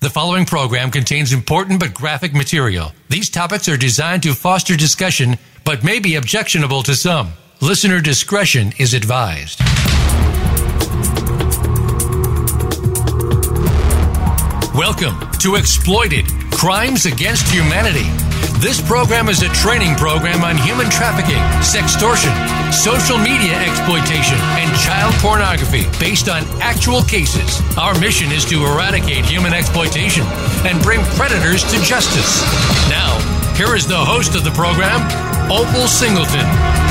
The following program contains important but graphic material. These topics are designed to foster discussion but may be objectionable to some. Listener discretion is advised. Welcome to Exploited Crimes Against Humanity. This program is a training program on human trafficking, sextortion, social media exploitation, and child pornography based on actual cases. Our mission is to eradicate human exploitation and bring predators to justice. Now, here is the host of the program, Opal Singleton.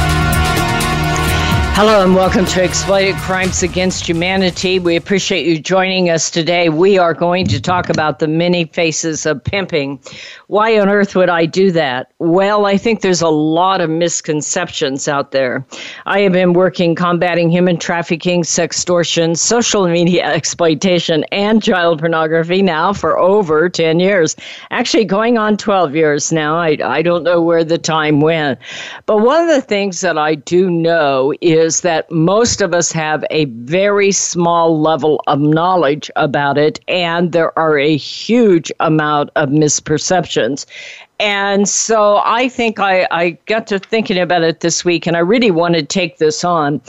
Hello and welcome to Exploited Crimes Against Humanity. We appreciate you joining us today. We are going to talk about the many faces of pimping. Why on earth would I do that? Well, I think there's a lot of misconceptions out there. I have been working combating human trafficking, sextortion, social media exploitation, and child pornography now for over 10 years. Actually, going on 12 years now. I, I don't know where the time went. But one of the things that I do know is is that most of us have a very small level of knowledge about it, and there are a huge amount of misperceptions. And so I think I, I got to thinking about it this week, and I really want to take this on.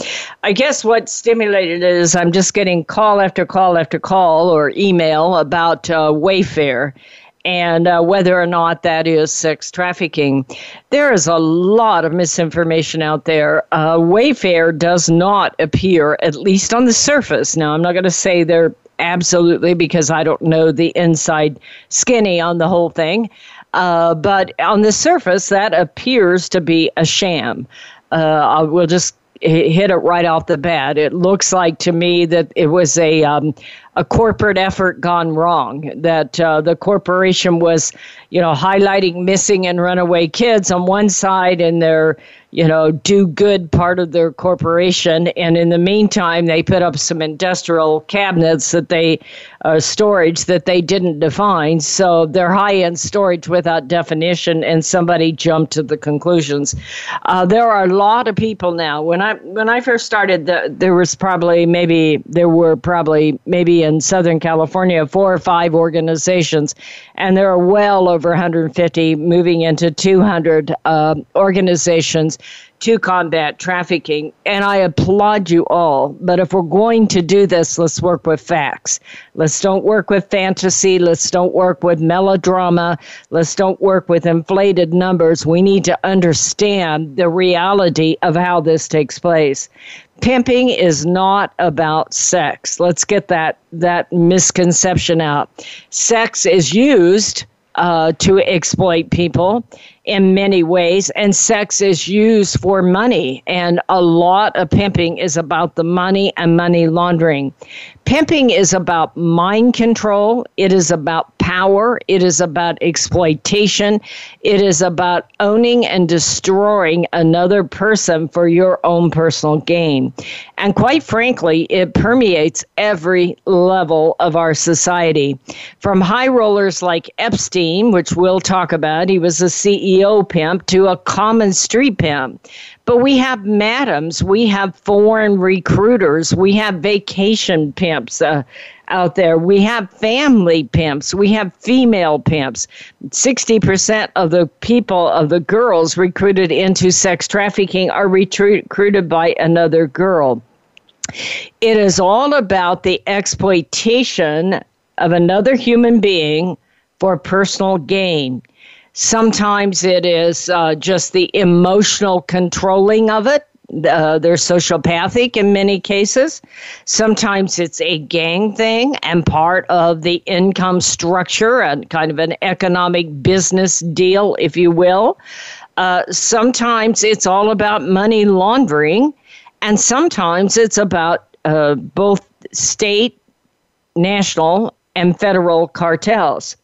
I guess what stimulated it is I'm just getting call after call after call or email about uh, Wayfair and uh, whether or not that is sex trafficking. There is a lot of misinformation out there. Uh, Wayfair does not appear, at least on the surface. Now, I'm not going to say they're absolutely because I don't know the inside skinny on the whole thing. Uh, but on the surface, that appears to be a sham. Uh, we'll just hit it right off the bat. It looks like to me that it was a um, a corporate effort gone wrong. That uh, the corporation was, you know, highlighting missing and runaway kids on one side, and their you know, do good part of their corporation. And in the meantime, they put up some industrial cabinets that they, uh, storage that they didn't define. So they're high end storage without definition, and somebody jumped to the conclusions. Uh, there are a lot of people now. When I when I first started, the, there was probably maybe there were probably maybe in Southern California four or five organizations, and there are well over 150 moving into 200 uh, organizations to combat trafficking. And I applaud you all. But if we're going to do this, let's work with facts. Let's don't work with fantasy. Let's don't work with melodrama. Let's don't work with inflated numbers. We need to understand the reality of how this takes place. Pimping is not about sex. Let's get that that misconception out. Sex is used uh, to exploit people in many ways, and sex is used for money. And a lot of pimping is about the money and money laundering. Pimping is about mind control, it is about power, it is about exploitation, it is about owning and destroying another person for your own personal gain. And quite frankly, it permeates every level of our society. From high rollers like Epstein, which we'll talk about, he was a CEO pimp, to a common street pimp. But we have madams, we have foreign recruiters, we have vacation pimps uh, out there, we have family pimps, we have female pimps. 60% of the people, of the girls recruited into sex trafficking are recruited by another girl. It is all about the exploitation of another human being for personal gain. Sometimes it is uh, just the emotional controlling of it. Uh, they're sociopathic in many cases. Sometimes it's a gang thing and part of the income structure and kind of an economic business deal, if you will. Uh, sometimes it's all about money laundering, and sometimes it's about uh, both state, national, and federal cartels.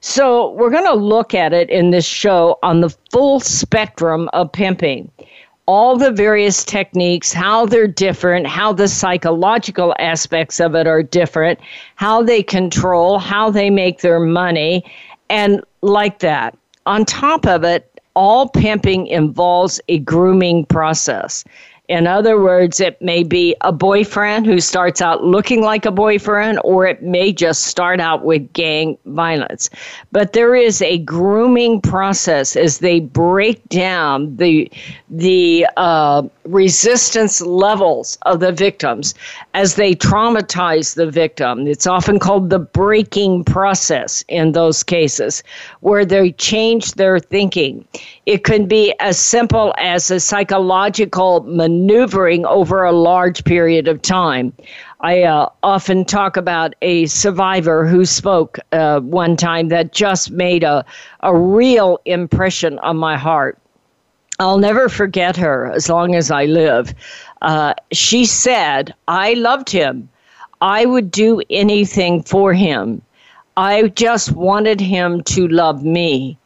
So we're going to look at it in this show on the full spectrum of pimping. All the various techniques, how they're different, how the psychological aspects of it are different, how they control, how they make their money, and like that. On top of it, all pimping involves a grooming process. In other words, it may be a boyfriend who starts out looking like a boyfriend, or it may just start out with gang violence. But there is a grooming process as they break down the the uh, resistance levels of the victims as they traumatize the victim. It's often called the breaking process in those cases, where they change their thinking. It can be as simple as a psychological maneuvering over a large period of time. I uh, often talk about a survivor who spoke uh, one time that just made a, a real impression on my heart. I'll never forget her as long as I live. Uh, she said, I loved him. I would do anything for him. I just wanted him to love me.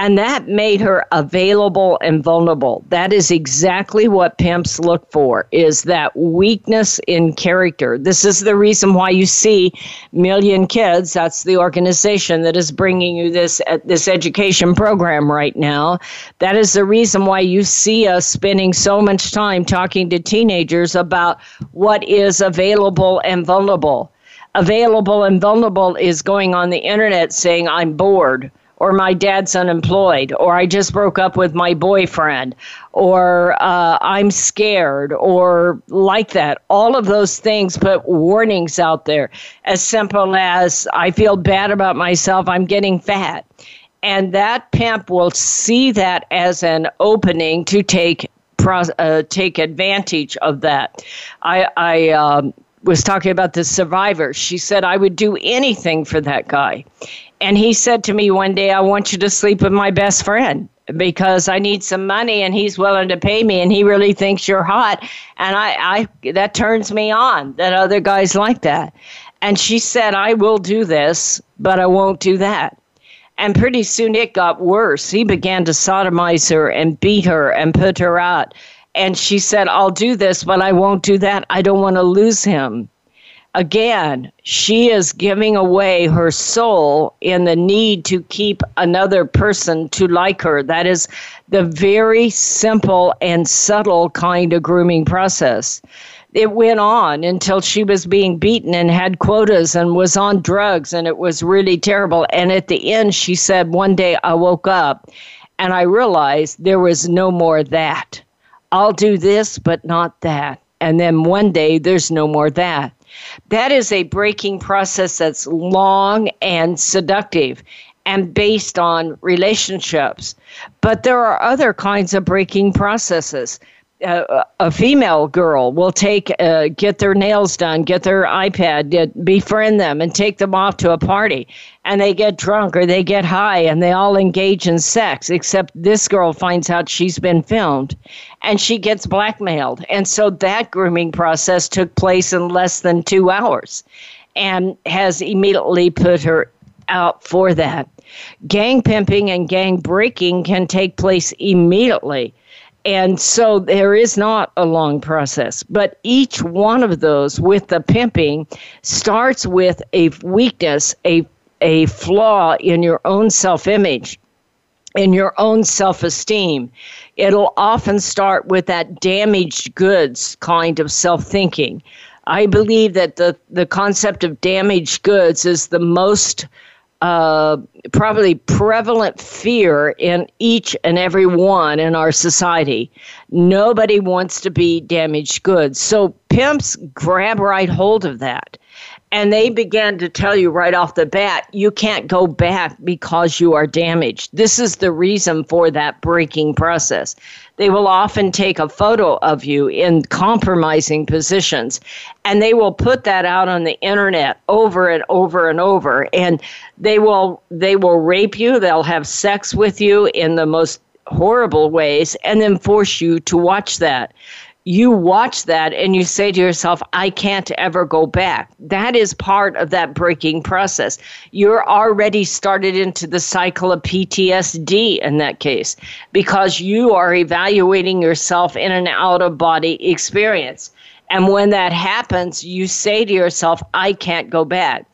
And that made her available and vulnerable. That is exactly what pimps look for is that weakness in character. This is the reason why you see Million Kids, that's the organization that is bringing you this uh, this education program right now. That is the reason why you see us spending so much time talking to teenagers about what is available and vulnerable. Available and vulnerable is going on the internet saying I'm bored or my dad's unemployed, or I just broke up with my boyfriend, or uh, I'm scared, or like that. All of those things put warnings out there, as simple as I feel bad about myself, I'm getting fat. And that pimp will see that as an opening to take uh, take advantage of that. I, I um, was talking about the survivor. She said, I would do anything for that guy. And he said to me one day, I want you to sleep with my best friend because I need some money and he's willing to pay me and he really thinks you're hot. And I, I that turns me on that other guys like that. And she said, I will do this, but I won't do that. And pretty soon it got worse. He began to sodomize her and beat her and put her out. And she said, I'll do this, but I won't do that. I don't want to lose him again, she is giving away her soul in the need to keep another person to like her. That is the very simple and subtle kind of grooming process. It went on until she was being beaten and had quotas and was on drugs, and it was really terrible. And at the end, she said, One day I woke up and I realized there was no more that. I'll do this, but not that. And then one day, there's no more that. That is a breaking process that's long and seductive and based on relationships. But there are other kinds of breaking processes uh, a female girl will take uh, get their nails done, get their iPad, get, befriend them, and take them off to a party, and they get drunk or they get high, and they all engage in sex. Except this girl finds out she's been filmed, and she gets blackmailed, and so that grooming process took place in less than two hours, and has immediately put her out for that. Gang pimping and gang breaking can take place immediately and so there is not a long process, but each one of those with the pimping starts with a weakness, a, a flaw in your own self image, in your own self esteem. It'll often start with that damaged goods kind of self thinking. I believe that the, the concept of damaged goods is the most uh, probably prevalent fear in each and every one in our society. Nobody wants to be damaged goods. So pimps grab right hold of that. And they began to tell you right off the bat, you can't go back because you are damaged. This is the reason for that breaking process. They will often take a photo of you in compromising positions. And they will put that out on the internet over and over and over. And they will they will rape you, they'll have sex with you in the most horrible ways and then force you to watch that you watch that and you say to yourself, I can't ever go back. That is part of that breaking process. You're already started into the cycle of PTSD in that case because you are evaluating yourself in an out of body experience. And when that happens, you say to yourself, I can't go back.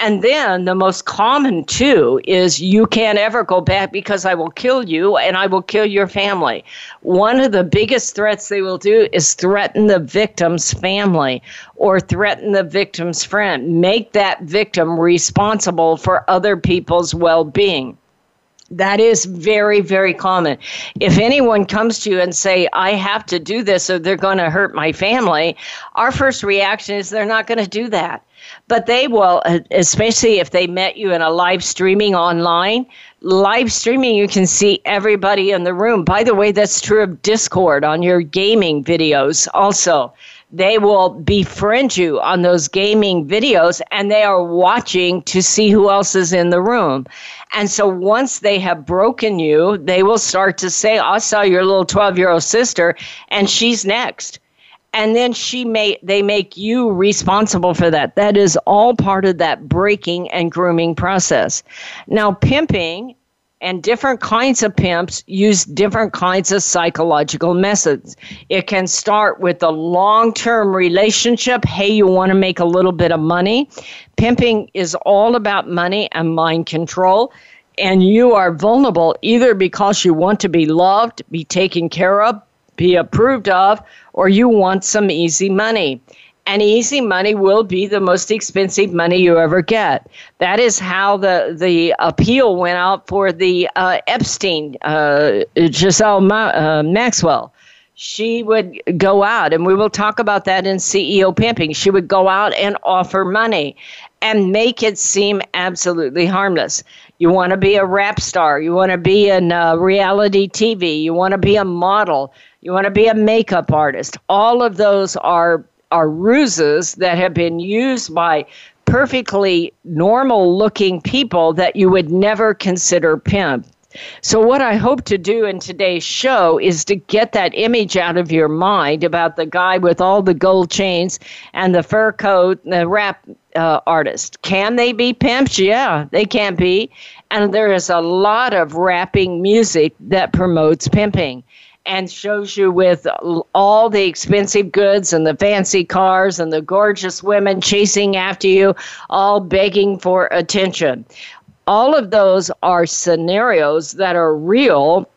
And then the most common too is you can't ever go back because I will kill you and I will kill your family. One of the biggest threats they will do is threaten the victim's family or threaten the victim's friend. Make that victim responsible for other people's well being. That is very, very common. If anyone comes to you and say, I have to do this or they're going to hurt my family, our first reaction is they're not going to do that. But they will, uh, especially if they met you in a live streaming online. Live streaming, you can see everybody in the room. By the way, that's true of Discord on your gaming videos also they will befriend you on those gaming videos and they are watching to see who else is in the room. And so once they have broken you, they will start to say, I saw your little 12 year old sister and she's next. And then she may they make you responsible for that. That is all part of that breaking and grooming process. Now pimping and different kinds of pimps use different kinds of psychological methods. It can start with a long term relationship. Hey, you want to make a little bit of money. Pimping is all about money and mind control. And you are vulnerable either because you want to be loved, be taken care of, be approved of, or you want some easy money and easy money will be the most expensive money you ever get. That is how the the appeal went out for the uh, Epstein, uh, Ghislaine Ma- uh, Maxwell. She would go out, and we will talk about that in CEO pimping. She would go out and offer money and make it seem absolutely harmless. You want to be a rap star, you want to be in uh, reality TV, you want to be a model, you want to be a makeup artist. All of those are are ruses that have been used by perfectly normal looking people that you would never consider pimp. So, what I hope to do in today's show is to get that image out of your mind about the guy with all the gold chains and the fur coat, the rap uh, artist. Can they be pimps? Yeah, they can be. And there is a lot of rapping music that promotes pimping and shows you with all the expensive goods and the fancy cars and the gorgeous women chasing after you, all begging for attention. All of those are scenarios that are real,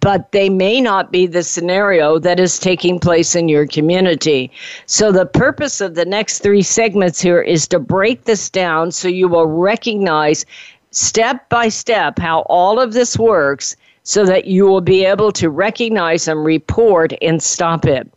but they may not be the scenario that is taking place in your community. So, the purpose of the next three segments here is to break this down so you will recognize step by step how all of this works so that you will be able to recognize and report and stop it.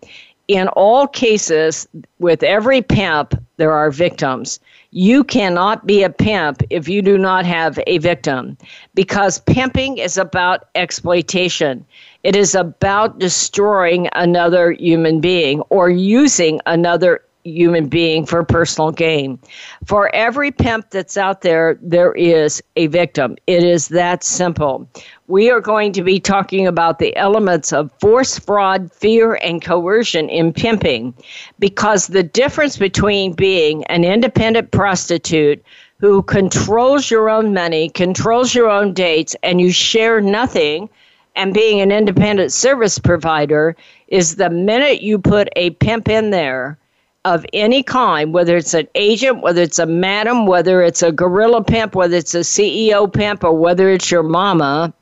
In all cases, with every pimp, there are victims. You cannot be a pimp if you do not have a victim because pimping is about exploitation. It is about destroying another human being or using another human being for personal gain. For every pimp that's out there, there is a victim. It is that simple. We are going to be talking about the elements of force, fraud, fear, and coercion in pimping because the difference between being an independent prostitute who controls your own money, controls your own dates, and you share nothing and being an independent service provider is the minute you put a pimp in there of any kind, whether it's an agent, whether it's a madam, whether it's a gorilla pimp, whether it's a CEO pimp, or whether it's your mama,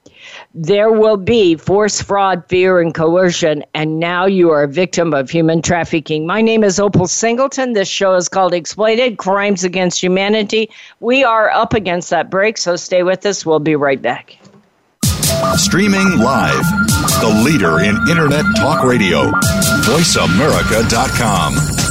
there will be force, fraud, fear, and coercion, and now you are a victim of human trafficking. My name is Opal Singleton. This show is called Exploited Crimes Against Humanity. We are up against that break, so stay with us. We'll be right back. Streaming live, the leader in Internet Talk Radio, VoiceAmerica.com.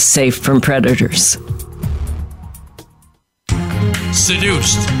safe from predators. Seduced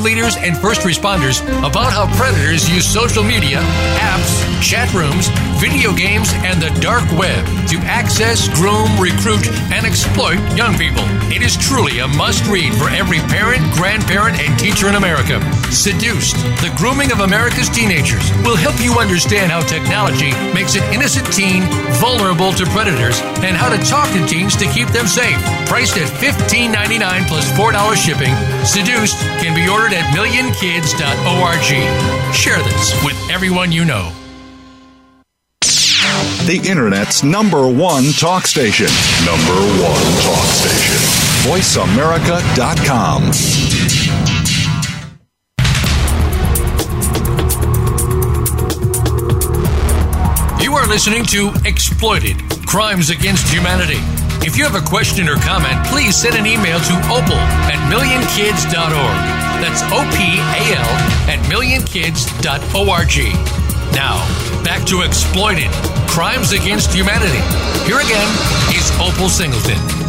leaders, and first responders about how predators use social media, apps, chat rooms, video games, and the dark web to access, groom, recruit, and exploit young people. It is truly a must read for every parent, grandparent, and teacher in America. Seduced, the grooming of America's teenagers will help you understand how technology makes an innocent teen vulnerable to predators and how to talk to teens to keep them safe. Priced at $15.99 plus $4 shipping, Seduced can be ordered at millionkids.org. Share this with everyone you know the Internet's number one talk station. Number one talk station. VoiceAmerica.com. You are listening to Exploited Crimes Against Humanity. If you have a question or comment, please send an email to opal at millionkids.org. That's O P A L at millionkids.org. Now, back to Exploited Crimes Against Humanity. Here again is Opal Singleton.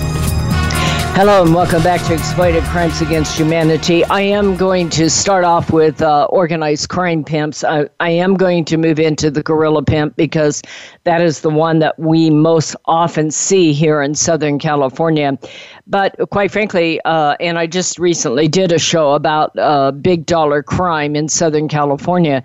Hello and welcome back to Exploited Crimes Against Humanity. I am going to start off with uh, organized crime pimps. I, I, am going to move into the gorilla pimp because that is the one that we most often see here in Southern California. But quite frankly, uh, and I just recently did a show about uh, big dollar crime in Southern California,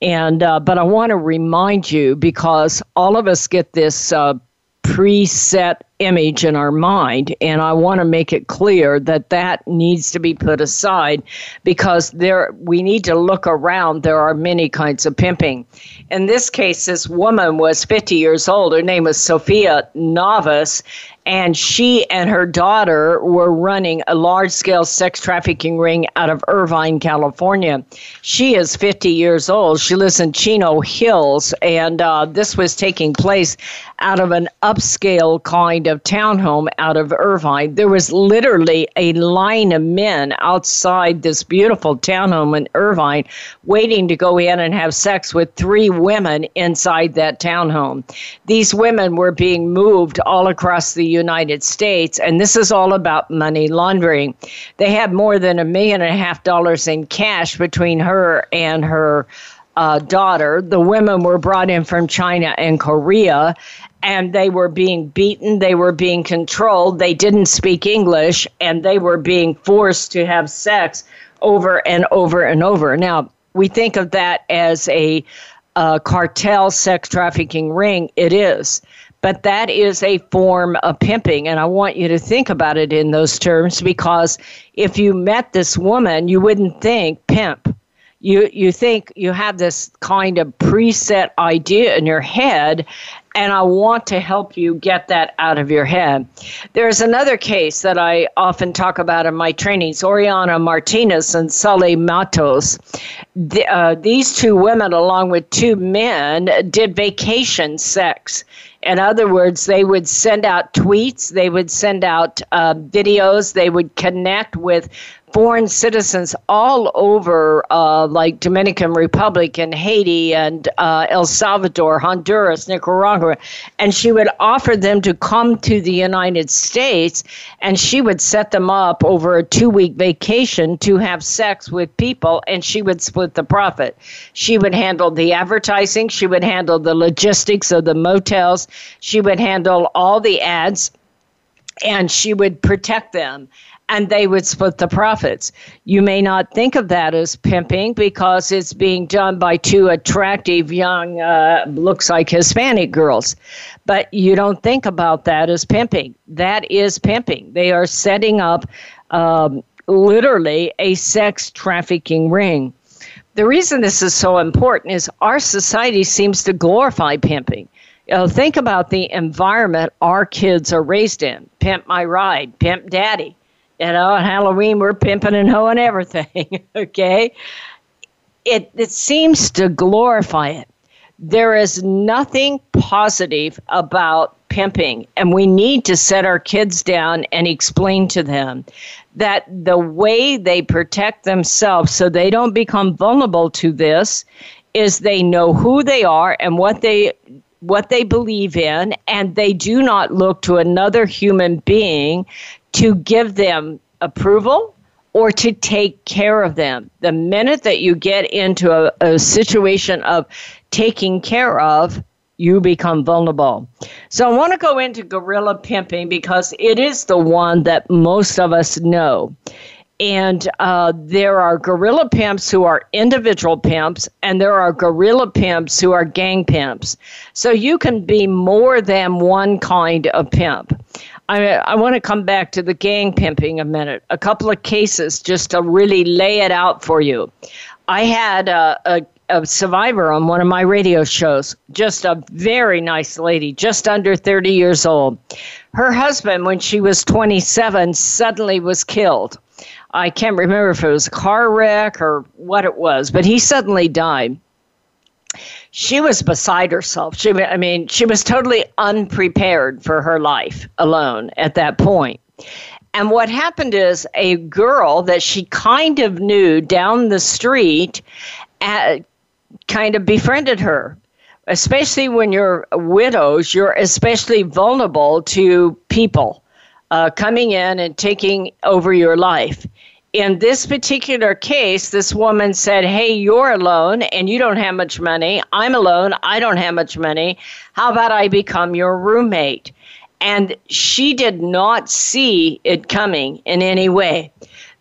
and uh, but I want to remind you because all of us get this uh, preset image in our mind and i want to make it clear that that needs to be put aside because there we need to look around there are many kinds of pimping in this case this woman was 50 years old her name was sophia navas and she and her daughter were running a large scale sex trafficking ring out of Irvine, California. She is 50 years old. She lives in Chino Hills, and uh, this was taking place out of an upscale kind of townhome out of Irvine. There was literally a line of men outside this beautiful townhome in Irvine waiting to go in and have sex with three women inside that townhome. These women were being moved all across the United States, and this is all about money laundering. They had more than a million and a half dollars in cash between her and her uh, daughter. The women were brought in from China and Korea, and they were being beaten, they were being controlled, they didn't speak English, and they were being forced to have sex over and over and over. Now, we think of that as a, a cartel sex trafficking ring. It is but that is a form of pimping. And I want you to think about it in those terms because if you met this woman, you wouldn't think pimp. You, you think you have this kind of preset idea in your head, and I want to help you get that out of your head. There's another case that I often talk about in my trainings Oriana Martinez and Sully Matos. The, uh, these two women, along with two men, did vacation sex. In other words, they would send out tweets, they would send out uh, videos, they would connect with foreign citizens all over, uh, like Dominican Republic and Haiti and uh, El Salvador, Honduras, Nicaragua, and she would offer them to come to the United States, and she would set them up over a two-week vacation to have sex with people, and she would split the profit. She would handle the advertising, she would handle the logistics of the motels, she would handle all the ads, and she would protect them and they would split the profits. You may not think of that as pimping because it's being done by two attractive young, uh, looks like Hispanic girls. But you don't think about that as pimping. That is pimping. They are setting up um, literally a sex trafficking ring. The reason this is so important is our society seems to glorify pimping. Think about the environment our kids are raised in. Pimp my ride, pimp daddy you know, on Halloween we're pimping and hoeing everything. okay, it it seems to glorify it. There is nothing positive about pimping, and we need to set our kids down and explain to them that the way they protect themselves so they don't become vulnerable to this is they know who they are and what they what they believe in and they do not look to another human being to give them approval or to take care of them. The minute that you get into a, a situation of taking care of, you become vulnerable. So I want to go into guerrilla pimping because it is the one that most of us know. And uh, there are guerrilla pimps who are individual pimps, and there are guerrilla pimps who are gang pimps. So you can be more than one kind of pimp. I, I want to come back to the gang pimping a minute. A couple of cases just to really lay it out for you. I had a, a, a survivor on one of my radio shows, just a very nice lady, just under 30 years old. Her husband, when she was 27, suddenly was killed. I can't remember if it was a car wreck or what it was, but he suddenly died she was beside herself. She, I mean, she was totally unprepared for her life alone at that point. And what happened is a girl that she kind of knew down the street uh, kind of befriended her. Especially when you're widows, you're especially vulnerable to people uh, coming in and taking over your life in this particular case, this woman said, Hey, you're alone and you don't have much money. I'm alone. I don't have much money. How about I become your roommate? And she did not see it coming in any way.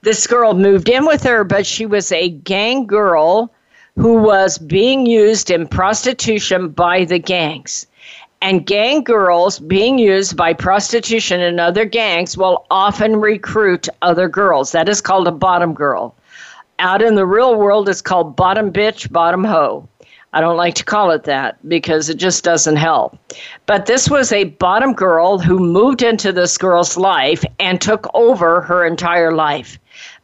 This girl moved in with her, but she was a gang girl who was being used in prostitution by the gangs and gang girls being used by prostitution and other gangs will often recruit other girls. That is called a bottom girl. Out in the real world, it's called bottom bitch, bottom hoe. I don't like to call it that because it just doesn't help. But this was a bottom girl who moved into this girl's life and took over her entire life.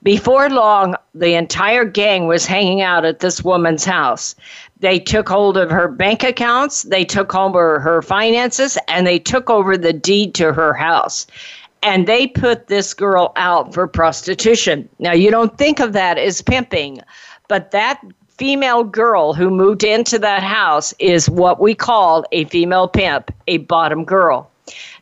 Before long, the entire gang was hanging out at this woman's house. They took hold of her bank accounts, they took over her finances, and they took over the deed to her house. And they put this girl out for prostitution. Now, you don't think of that as pimping, but that female girl who moved into that house is what we call a female pimp, a bottom girl.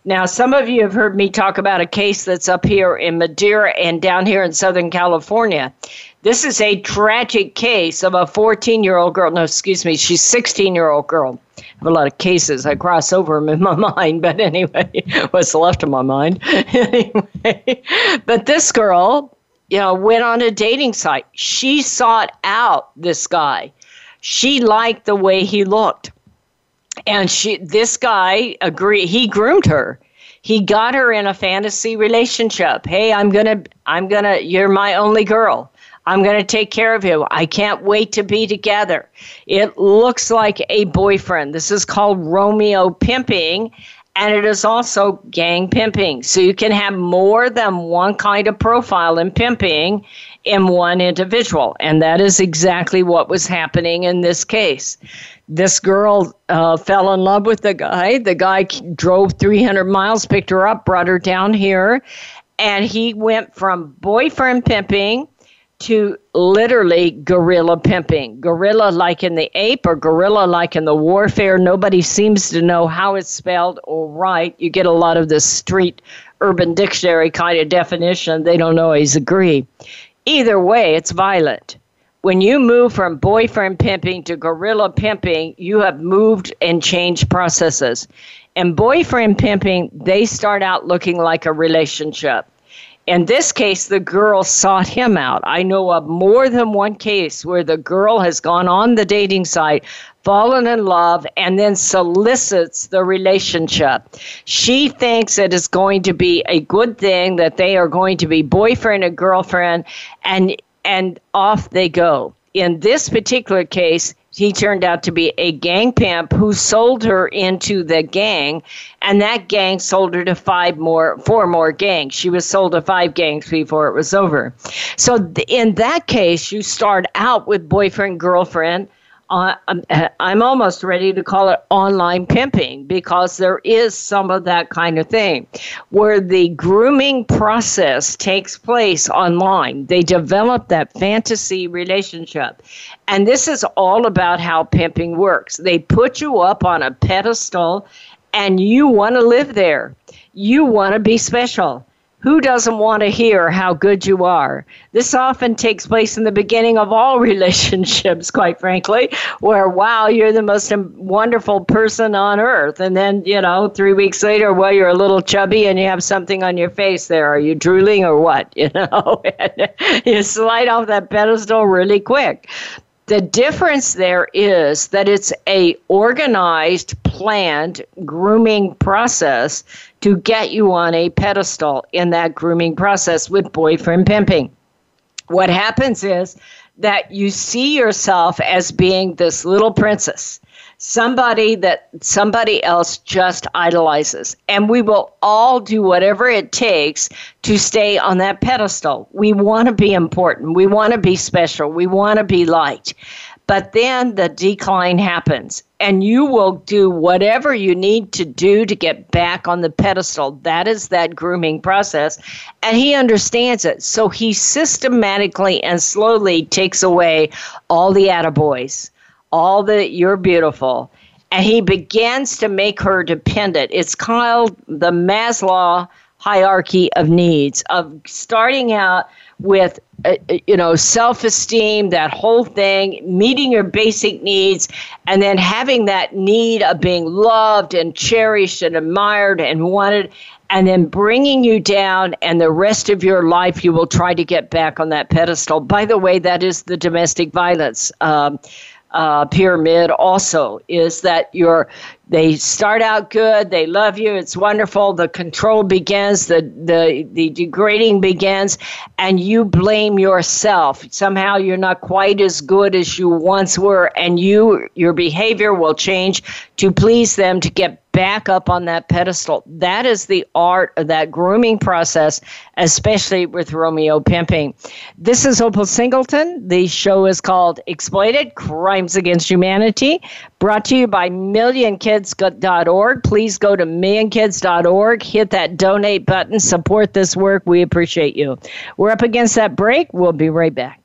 Now, some of you have heard me talk about a case that's up here in Madera and down here in Southern California. This is a tragic case of a 14 year old girl. No, excuse me, she's 16 year old girl. I have a lot of cases. I cross over them in my mind, but anyway, what's left of my mind. anyway, but this girl, you know, went on a dating site. She sought out this guy. She liked the way he looked. And she this guy agree he groomed her he got her in a fantasy relationship hey i'm gonna i'm gonna you're my only girl i'm gonna take care of you i can't wait to be together it looks like a boyfriend this is called romeo pimping and it is also gang pimping. So you can have more than one kind of profile in pimping in one individual. And that is exactly what was happening in this case. This girl uh, fell in love with the guy. The guy drove 300 miles, picked her up, brought her down here. And he went from boyfriend pimping to literally guerrilla pimping. Guerrilla like in the ape or guerrilla like in the warfare. Nobody seems to know how it's spelled or right. You get a lot of the street urban dictionary kind of definition. They don't always agree. Either way, it's violent. When you move from boyfriend pimping to gorilla pimping, you have moved and changed processes. And boyfriend pimping, they start out looking like a relationship in this case, the girl sought him out. I know of more than one case where the girl has gone on the dating site, fallen in love, and then solicits the relationship. She thinks it is going to be a good thing that they are going to be boyfriend and girlfriend, and and off they go. In this particular case, he turned out to be a gang pimp who sold her into the gang and that gang sold her to five more four more gangs she was sold to five gangs before it was over so in that case you start out with boyfriend girlfriend uh, I'm almost ready to call it online pimping because there is some of that kind of thing where the grooming process takes place online. They develop that fantasy relationship. And this is all about how pimping works. They put you up on a pedestal and you want to live there. You want to be special who doesn't want to hear how good you are? This often takes place in the beginning of all relationships, quite frankly, where, wow, you're the most wonderful person on earth. And then, you know, three weeks later, well, you're a little chubby and you have something on your face there. Are you drooling or what? You know, you slide off that pedestal really quick. The difference there is that it's a organized, planned grooming process to get you on a pedestal in that grooming process with boyfriend pimping. What happens is that you see yourself as being this little princess somebody that somebody else just idolizes. And we will all do whatever it takes to stay on that pedestal. We want to be important. We want to be special. We want to be liked. But then the decline happens, and you will do whatever you need to do to get back on the pedestal. That is that grooming process. And he understands it. So he systematically and slowly takes away all the attaboys all that you're beautiful. And he begins to make her dependent. It's called the Maslow hierarchy of needs, of starting out with uh, uh, you know self-esteem that whole thing meeting your basic needs and then having that need of being loved and cherished and admired and wanted and then bringing you down and the rest of your life you will try to get back on that pedestal by the way that is the domestic violence um, uh, pyramid also is that you're they start out good they love you it's wonderful the control begins the the the degrading begins and you blame yourself. Somehow you're not quite as good as you once were and you your behavior will change to please them to get back up on that pedestal. That is the art of that grooming process, especially with Romeo pimping. This is Opal Singleton. The show is called Exploited Crimes Against Humanity, brought to you by millionkids.org. Please go to millionkids.org, hit that donate button, support this work. We appreciate you. We're up against that break. We'll be right back.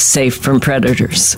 safe from predators.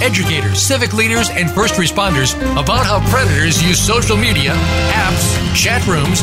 educators, civic leaders, and first responders about how predators use social media, apps, chat rooms,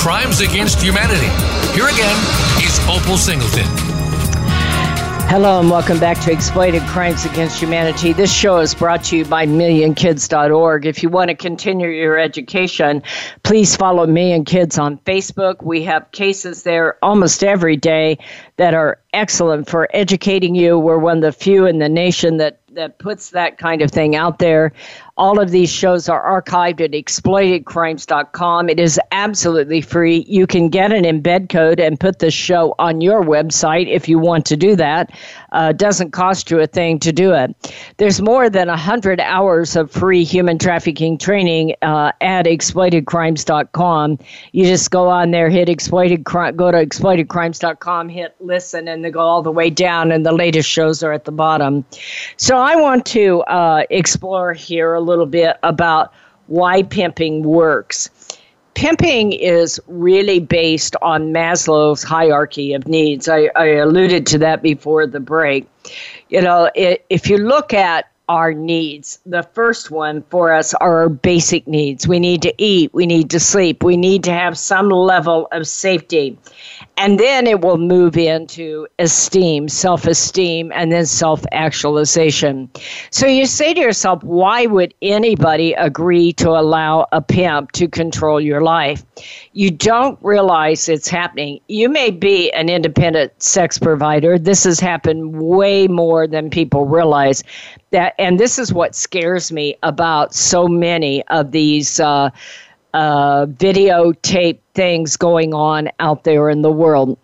Crimes Against Humanity. Here again is Opal Singleton. Hello and welcome back to Exploited Crimes Against Humanity. This show is brought to you by MillionKids.org. If you want to continue your education, please follow Million Kids on Facebook. We have cases there almost every day that are excellent for educating you. We're one of the few in the nation that that puts that kind of thing out there. All of these shows are archived at exploitedcrimes.com. It is absolutely free. You can get an embed code and put the show on your website if you want to do that. Uh, doesn't cost you a thing to do it. There's more than 100 hours of free human trafficking training uh, at exploitedcrimes.com. You just go on there, hit exploited go to exploitedcrimes.com, hit listen, and they go all the way down, and the latest shows are at the bottom. So I want to uh, explore here a little bit about why pimping works pimping is really based on Maslow's hierarchy of needs. I, I alluded to that before the break. You know, it, if you look at our needs. The first one for us are our basic needs. We need to eat, we need to sleep, we need to have some level of safety. And then it will move into esteem, self esteem, and then self actualization. So you say to yourself, why would anybody agree to allow a pimp to control your life? You don't realize it's happening. You may be an independent sex provider. This has happened way more than people realize. That, and this is what scares me about so many of these. Uh, uh, videotape things going on out there in the world.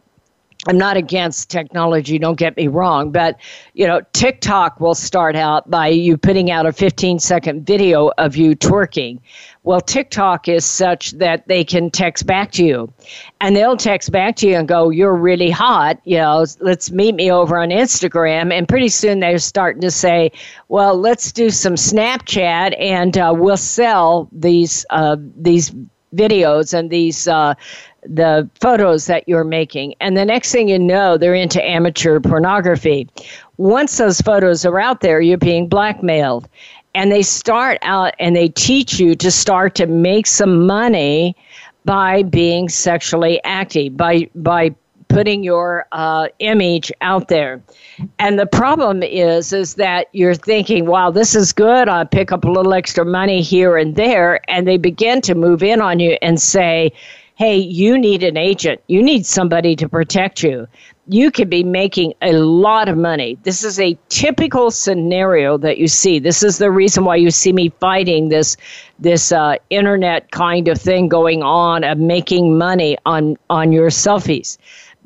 I'm not against technology, don't get me wrong, but you know, TikTok will start out by you putting out a 15 second video of you twerking. Well, TikTok is such that they can text back to you. And they'll text back to you and go, You're really hot, you know, let's meet me over on Instagram. And pretty soon they're starting to say, Well, let's do some Snapchat and uh, we'll sell these uh, these videos and these uh, the photos that you're making. And the next thing you know, they're into amateur pornography. Once those photos are out there, you're being blackmailed. And they start out and they teach you to start to make some money by being sexually active, by by putting your uh, image out there. And the problem is, is that you're thinking, wow, this is good. I'll pick up a little extra money here and there. And they begin to move in on you and say, hey, you need an agent. You need somebody to protect you. You could be making a lot of money. This is a typical scenario that you see. This is the reason why you see me fighting this this uh, internet kind of thing going on of making money on on your selfies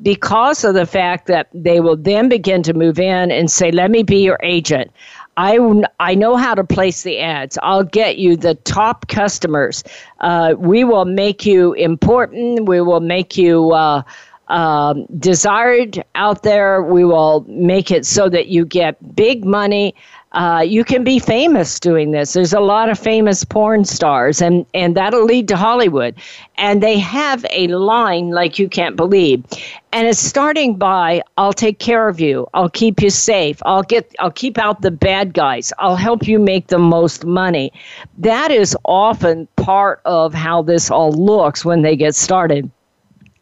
because of the fact that they will then begin to move in and say, let me be your agent. I, I know how to place the ads. I'll get you the top customers. Uh, we will make you important. We will make you uh, uh, desired out there. We will make it so that you get big money. Uh, you can be famous doing this. There's a lot of famous porn stars, and, and that'll lead to Hollywood. And they have a line like you can't believe. And it's starting by I'll take care of you. I'll keep you safe. I'll get I'll keep out the bad guys. I'll help you make the most money. That is often part of how this all looks when they get started.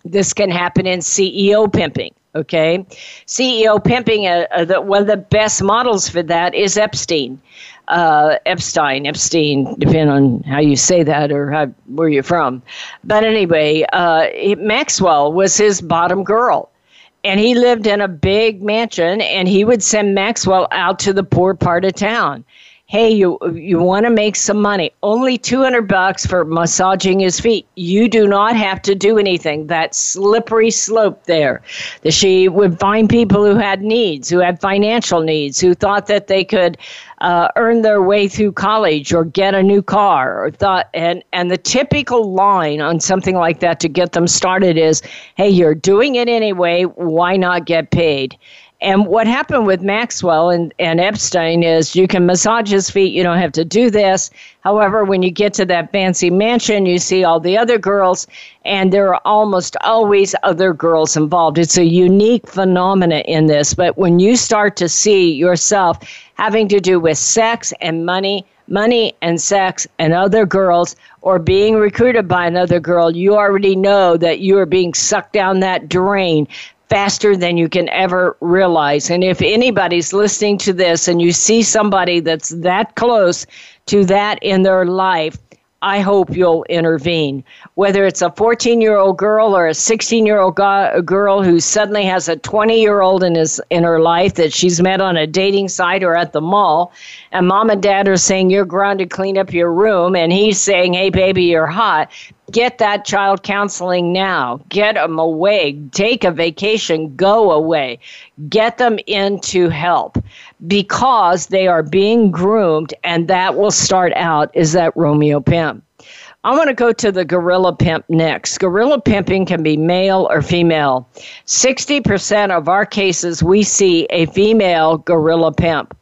This can happen in CEO pimping. Okay, CEO pimping. Uh, uh, the, one of the best models for that is Epstein. Uh, Epstein, Epstein, depending on how you say that or how, where you're from. But anyway, uh, Maxwell was his bottom girl. And he lived in a big mansion, and he would send Maxwell out to the poor part of town hey, you you want to make some money. Only 200 bucks for massaging his feet. You do not have to do anything. That slippery slope there. That she would find people who had needs, who had financial needs, who thought that they could uh, earn their way through college or get a new car or thought and and the typical line on something like that to get them started is hey you're doing it anyway why not get paid and what happened with Maxwell and, and Epstein is you can massage his feet, you don't have to do this. However, when you get to that fancy mansion, you see all the other girls, and there are almost always other girls involved. It's a unique phenomenon in this. But when you start to see yourself having to do with sex and money, money and sex and other girls, or being recruited by another girl, you already know that you are being sucked down that drain faster than you can ever realize. And if anybody's listening to this and you see somebody that's that close to that in their life, I hope you'll intervene. Whether it's a 14 year old girl or a 16 year old go- girl who suddenly has a 20 year old in, his, in her life that she's met on a dating site or at the mall, and mom and dad are saying, You're grounded, clean up your room, and he's saying, Hey, baby, you're hot. Get that child counseling now. Get them away. Take a vacation. Go away. Get them into help because they are being groomed, and that will start out as that Romeo pimp. I want to go to the gorilla pimp next. Gorilla pimping can be male or female. 60% of our cases, we see a female gorilla pimp.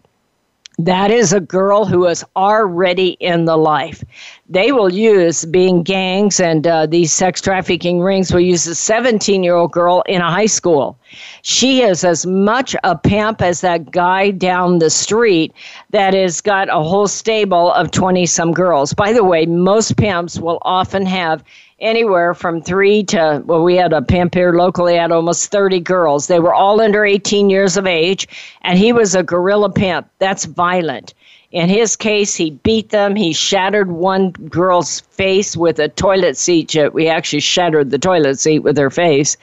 That is a girl who is already in the life. They will use, being gangs and uh, these sex trafficking rings, will use a 17 year old girl in a high school. She is as much a pimp as that guy down the street that has got a whole stable of 20 some girls. By the way, most pimps will often have anywhere from three to well we had a pimp here locally had almost 30 girls. They were all under 18 years of age and he was a gorilla pimp. That's violent. In his case he beat them. He shattered one girl's face with a toilet seat. We actually shattered the toilet seat with her face.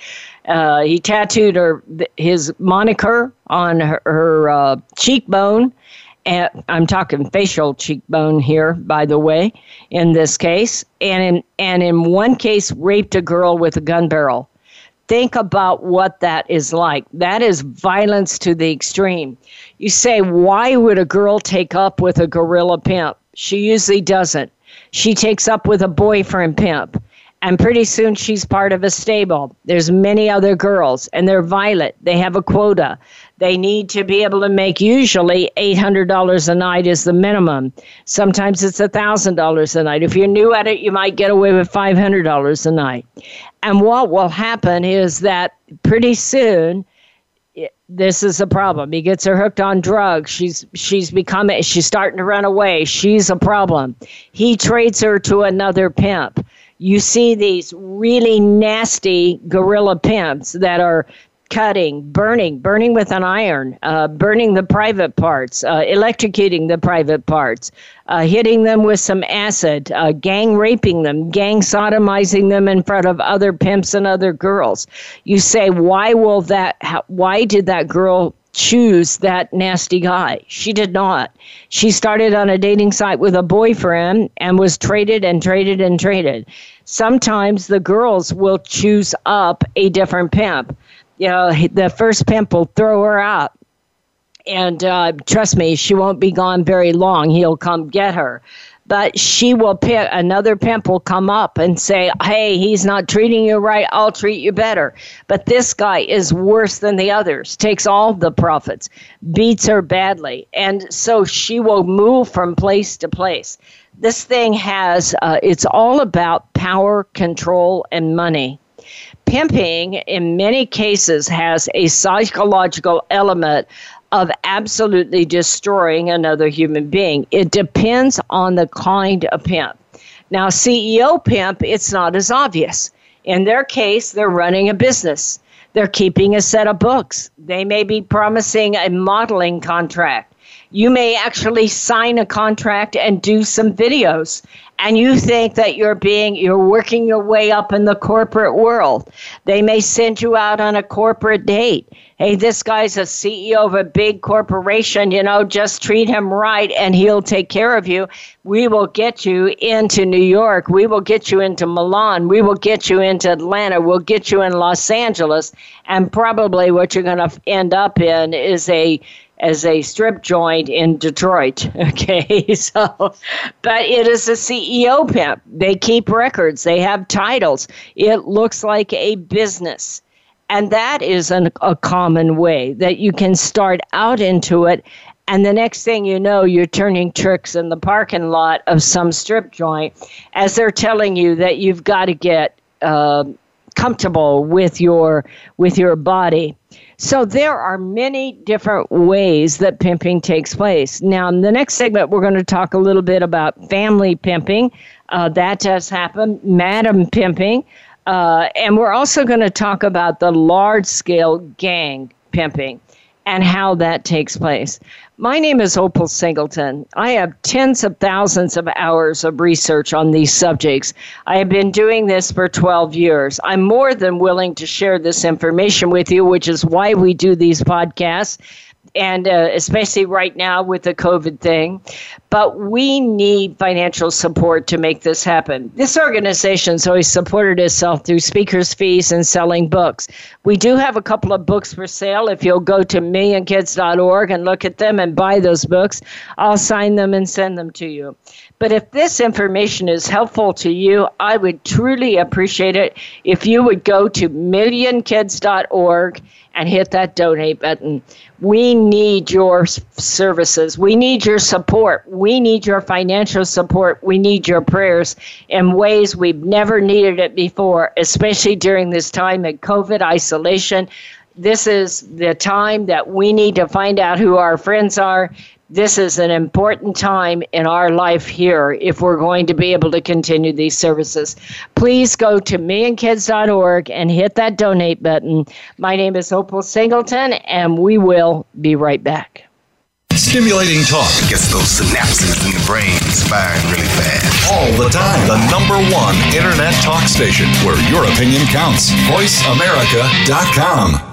Uh, he tattooed her his moniker on her, her uh, cheekbone and I'm talking facial cheekbone here, by the way, in this case, and in and in one case raped a girl with a gun barrel. Think about what that is like. That is violence to the extreme. You say, why would a girl take up with a gorilla pimp? She usually doesn't. She takes up with a boyfriend pimp. and pretty soon she's part of a stable. There's many other girls, and they're violent. They have a quota. They need to be able to make usually $800 a night is the minimum. Sometimes it's $1,000 a night. If you're new at it, you might get away with $500 a night. And what will happen is that pretty soon, eh, this is a problem. He gets her hooked on drugs. She's she's becoming she's starting to run away. She's a problem. He trades her to another pimp you see these really nasty gorilla pimps that are cutting, burning, burning with an iron, uh, burning the private parts, uh, electrocuting the private parts, uh, hitting them with some acid, uh, gang raping them, gang sodomizing them in front of other pimps and other girls. You say, why will that? Why did that girl choose that nasty guy. She did not. She started on a dating site with a boyfriend and was traded and traded and traded. Sometimes the girls will choose up a different pimp. You know, the first pimp will throw her out. And uh, trust me, she won't be gone very long. He'll come get her but she will pick another pimp will come up and say, Hey, he's not treating you right, I'll treat you better. But this guy is worse than the others, takes all the profits, beats her badly. And so she will move from place to place. This thing has, uh, it's all about power, control, and money. Pimping, in many cases, has a psychological element of absolutely destroying another human being. It depends on the kind of pimp. Now, CEO pimp, it's not as obvious. In their case, they're running a business. They're keeping a set of books. They may be promising a modeling contract. You may actually sign a contract and do some videos and you think that you're being you're working your way up in the corporate world. They may send you out on a corporate date. Hey this guy's a ceo of a big corporation you know just treat him right and he'll take care of you. We will get you into new york. We will get you into milan. We will get you into atlanta. We'll get you in los angeles. And probably what you're going to end up in is a as a strip joint in Detroit. Okay, so, but it is a CEO pimp. They keep records, they have titles. It looks like a business. And that is an, a common way that you can start out into it. And the next thing you know, you're turning tricks in the parking lot of some strip joint as they're telling you that you've got to get uh, comfortable with your with your body so there are many different ways that pimping takes place. Now, in the next segment, we're going to talk a little bit about family pimping. Uh, that does happen, madam pimping. Uh, and we're also going to talk about the large scale gang pimping and how that takes place. My name is Opal Singleton. I have tens of thousands of hours of research on these subjects. I have been doing this for 12 years. I'm more than willing to share this information with you, which is why we do these podcasts and uh, especially right now with the COVID thing. But we need financial support to make this happen. This organization has always supported itself through speakers' fees and selling books. We do have a couple of books for sale. If you'll go to millionkids.org and look at them and buy those books, I'll sign them and send them to you. But if this information is helpful to you, I would truly appreciate it if you would go to millionkids.org and hit that donate button. We need your services. We need your support. We need your financial support. We need your prayers in ways we've never needed it before, especially during this time of COVID isolation. This is the time that we need to find out who our friends are this is an important time in our life here if we're going to be able to continue these services. Please go to millionkids.org and hit that donate button. My name is Opal Singleton, and we will be right back. Stimulating talk gets those synapses in the brain firing really fast. All the time. The number one internet talk station where your opinion counts. VoiceAmerica.com.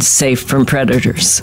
safe from predators.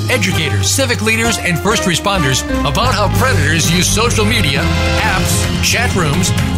educators, civic leaders, and first responders about how predators use social media, apps, chat rooms,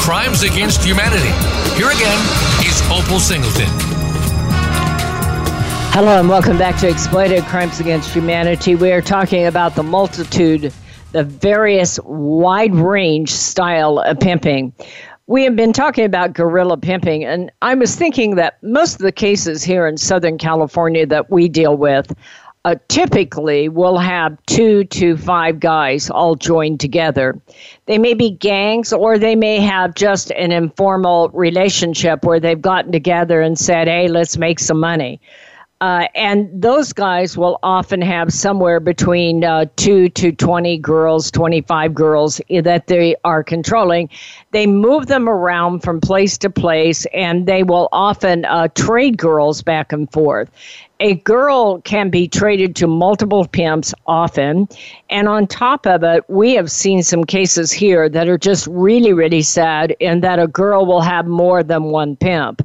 Crimes Against Humanity. Here again is Opal Singleton. Hello, and welcome back to Exploited Crimes Against Humanity. We are talking about the multitude, the various wide range style of pimping. We have been talking about gorilla pimping, and I was thinking that most of the cases here in Southern California that we deal with uh, typically will have two to five guys all joined together. They may be gangs or they may have just an informal relationship where they've gotten together and said, hey, let's make some money. Uh, and those guys will often have somewhere between uh, 2 to 20 girls, 25 girls that they are controlling. They move them around from place to place, and they will often uh, trade girls back and forth a girl can be traded to multiple pimps often. And on top of it, we have seen some cases here that are just really, really sad in that a girl will have more than one pimp.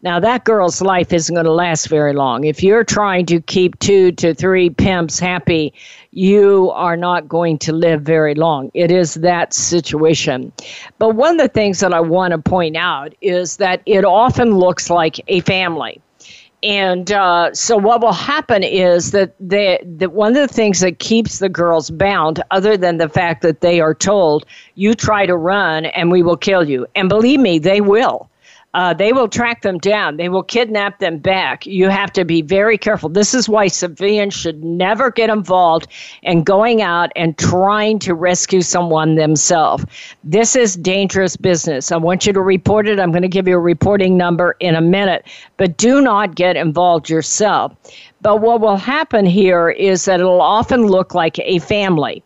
Now, that girl's life isn't going to last very long. If you're trying to keep two to three pimps happy, you are not going to live very long. It is that situation. But one of the things that I want to point out is that it often looks like a family And uh, so, what will happen is that they, that one of the things that keeps the girls bound, other than the fact that they are told, "You try to run, and we will kill you," and believe me, they will uh, they will track them down. They will kidnap them back. You have to be very careful. This is why civilians should never get involved in going out and trying to rescue someone themselves. This is dangerous business. I want you to report it. I'm going to give you a reporting number in a minute, but do not get involved yourself. But what will happen here is that it'll often look like a family.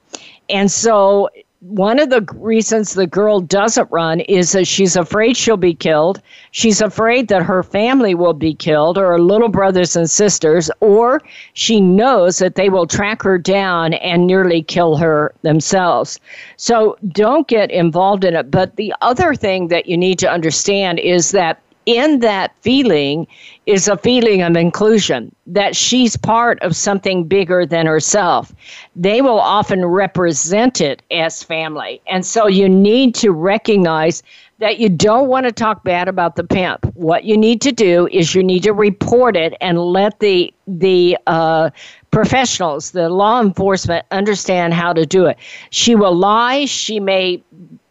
And so one of the reasons the girl doesn't run is that she's afraid she'll be killed. She's afraid that her family will be killed, or her little brothers and sisters, or she knows that they will track her down and nearly kill her themselves. So don't get involved in it. But the other thing that you need to understand is that in that feeling is a feeling of inclusion, that she's part of something bigger than herself. They will often represent it as family. And so you need to recognize that you don't want to talk bad about the pimp. What you need to do is you need to report it and let the the uh, professionals, the law enforcement, understand how to do it. She will lie. She may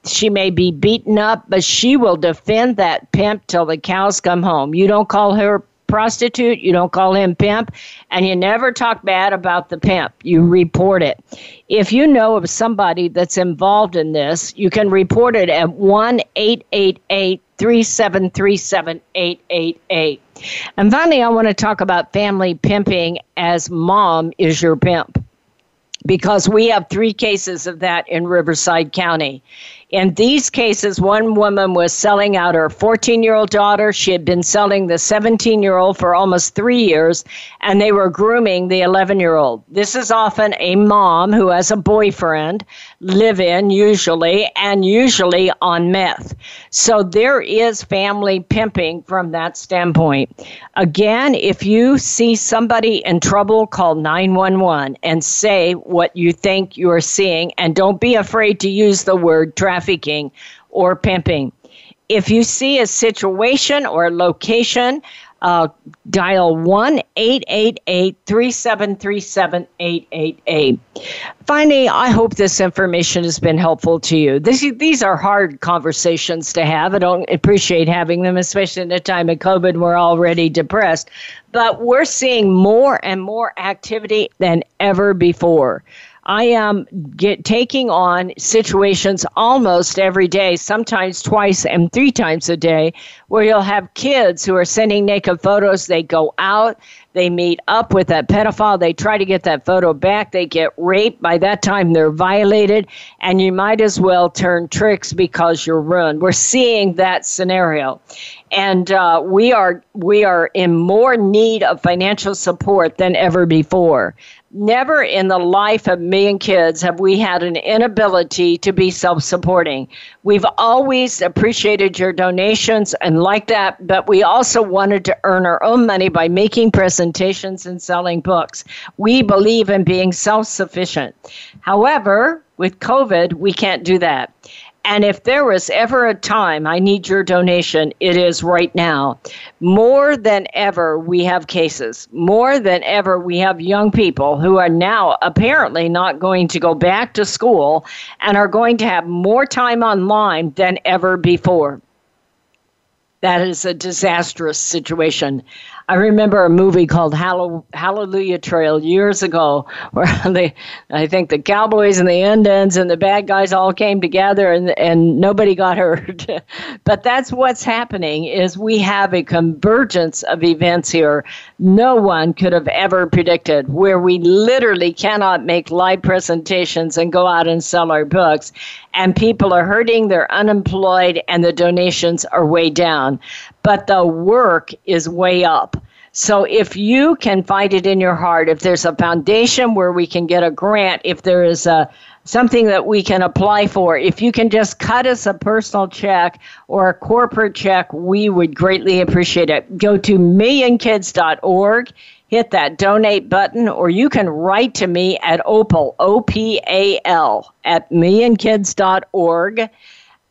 she may be beaten up, but she will defend that pimp till the cows come home. You don't call her prostitute, you don't call him pimp, and you never talk bad about the pimp. You report it. If you know of somebody that's involved in this, you can report it at 1 888 3737 888. And finally, I want to talk about family pimping as mom is your pimp because we have three cases of that in Riverside County. In these cases, one woman was selling out her 14 year old daughter. She had been selling the 17 year old for almost three years, and they were grooming the 11 year old. This is often a mom who has a boyfriend, live in usually, and usually on meth. So there is family pimping from that standpoint. Again, if you see somebody in trouble, call 911 and say what you think you're seeing, and don't be afraid to use the word traffic trafficking or pimping. If you see a situation or location, uh, dial 1 888 3737 888. Finally, I hope this information has been helpful to you. This, these are hard conversations to have. I don't appreciate having them, especially in a time of COVID. We're already depressed. But we're seeing more and more activity than ever before. I am get, taking on situations almost every day, sometimes twice and three times a day, where you'll have kids who are sending naked photos. They go out, they meet up with that pedophile, they try to get that photo back, they get raped. By that time, they're violated, and you might as well turn tricks because you're ruined. We're seeing that scenario, and uh, we are we are in more need of financial support than ever before. Never in the life of Million Kids have we had an inability to be self supporting. We've always appreciated your donations and like that, but we also wanted to earn our own money by making presentations and selling books. We believe in being self sufficient. However, with COVID, we can't do that. And if there was ever a time I need your donation, it is right now. More than ever, we have cases. More than ever, we have young people who are now apparently not going to go back to school and are going to have more time online than ever before. That is a disastrous situation. I remember a movie called Hallelujah Trail years ago, where they, I think the cowboys and the Indians and the bad guys all came together, and and nobody got hurt. but that's what's happening. Is we have a convergence of events here. No one could have ever predicted, where we literally cannot make live presentations and go out and sell our books, and people are hurting. They're unemployed, and the donations are way down but the work is way up. So if you can find it in your heart, if there's a foundation where we can get a grant, if there is a something that we can apply for, if you can just cut us a personal check or a corporate check, we would greatly appreciate it. Go to millionkids.org, hit that donate button, or you can write to me at opal, O P A L, at millionkids.org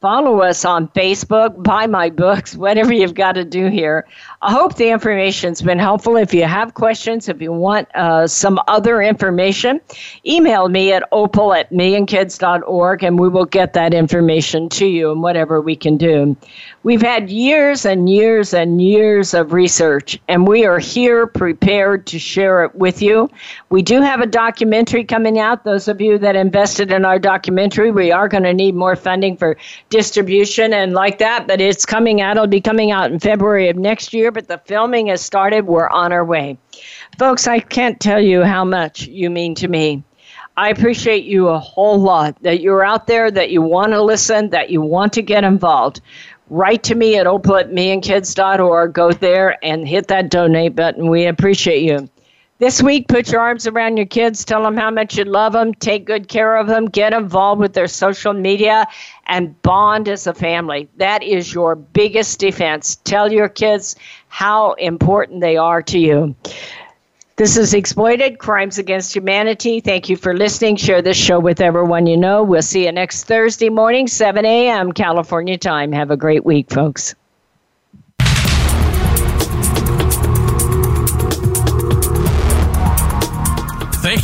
follow us on Facebook, buy my books, whatever you've got to do here. I hope the information's been helpful. If you have questions, if you want uh, some other information, email me at opal at millionkids.org and we will get that information to you and whatever we can do. We've had years and years and years of research, and we are here prepared to share it with you. We do have a documentary coming out. Those of you that invested in our documentary, we are going to need more funding for distribution and like that, but it's coming out. It'll be coming out in February of next year, but the filming has started. We're on our way. Folks, I can't tell you how much you mean to me. I appreciate you a whole lot that you're out there, that you want to listen, that you want to get involved write to me at opal@millionkids.org. Go there and hit that donate button. We appreciate you. This week, put your arms around your kids, tell them how much you love them, take good care of them, get involved with their social media, and bond as a family. That is your biggest defense. Tell your kids how important they are to you. This is Exploited Crimes Against Humanity. Thank you for listening. Share this show with everyone you know. We'll see you next Thursday morning, 7 a.m. California time. Have a great week, folks.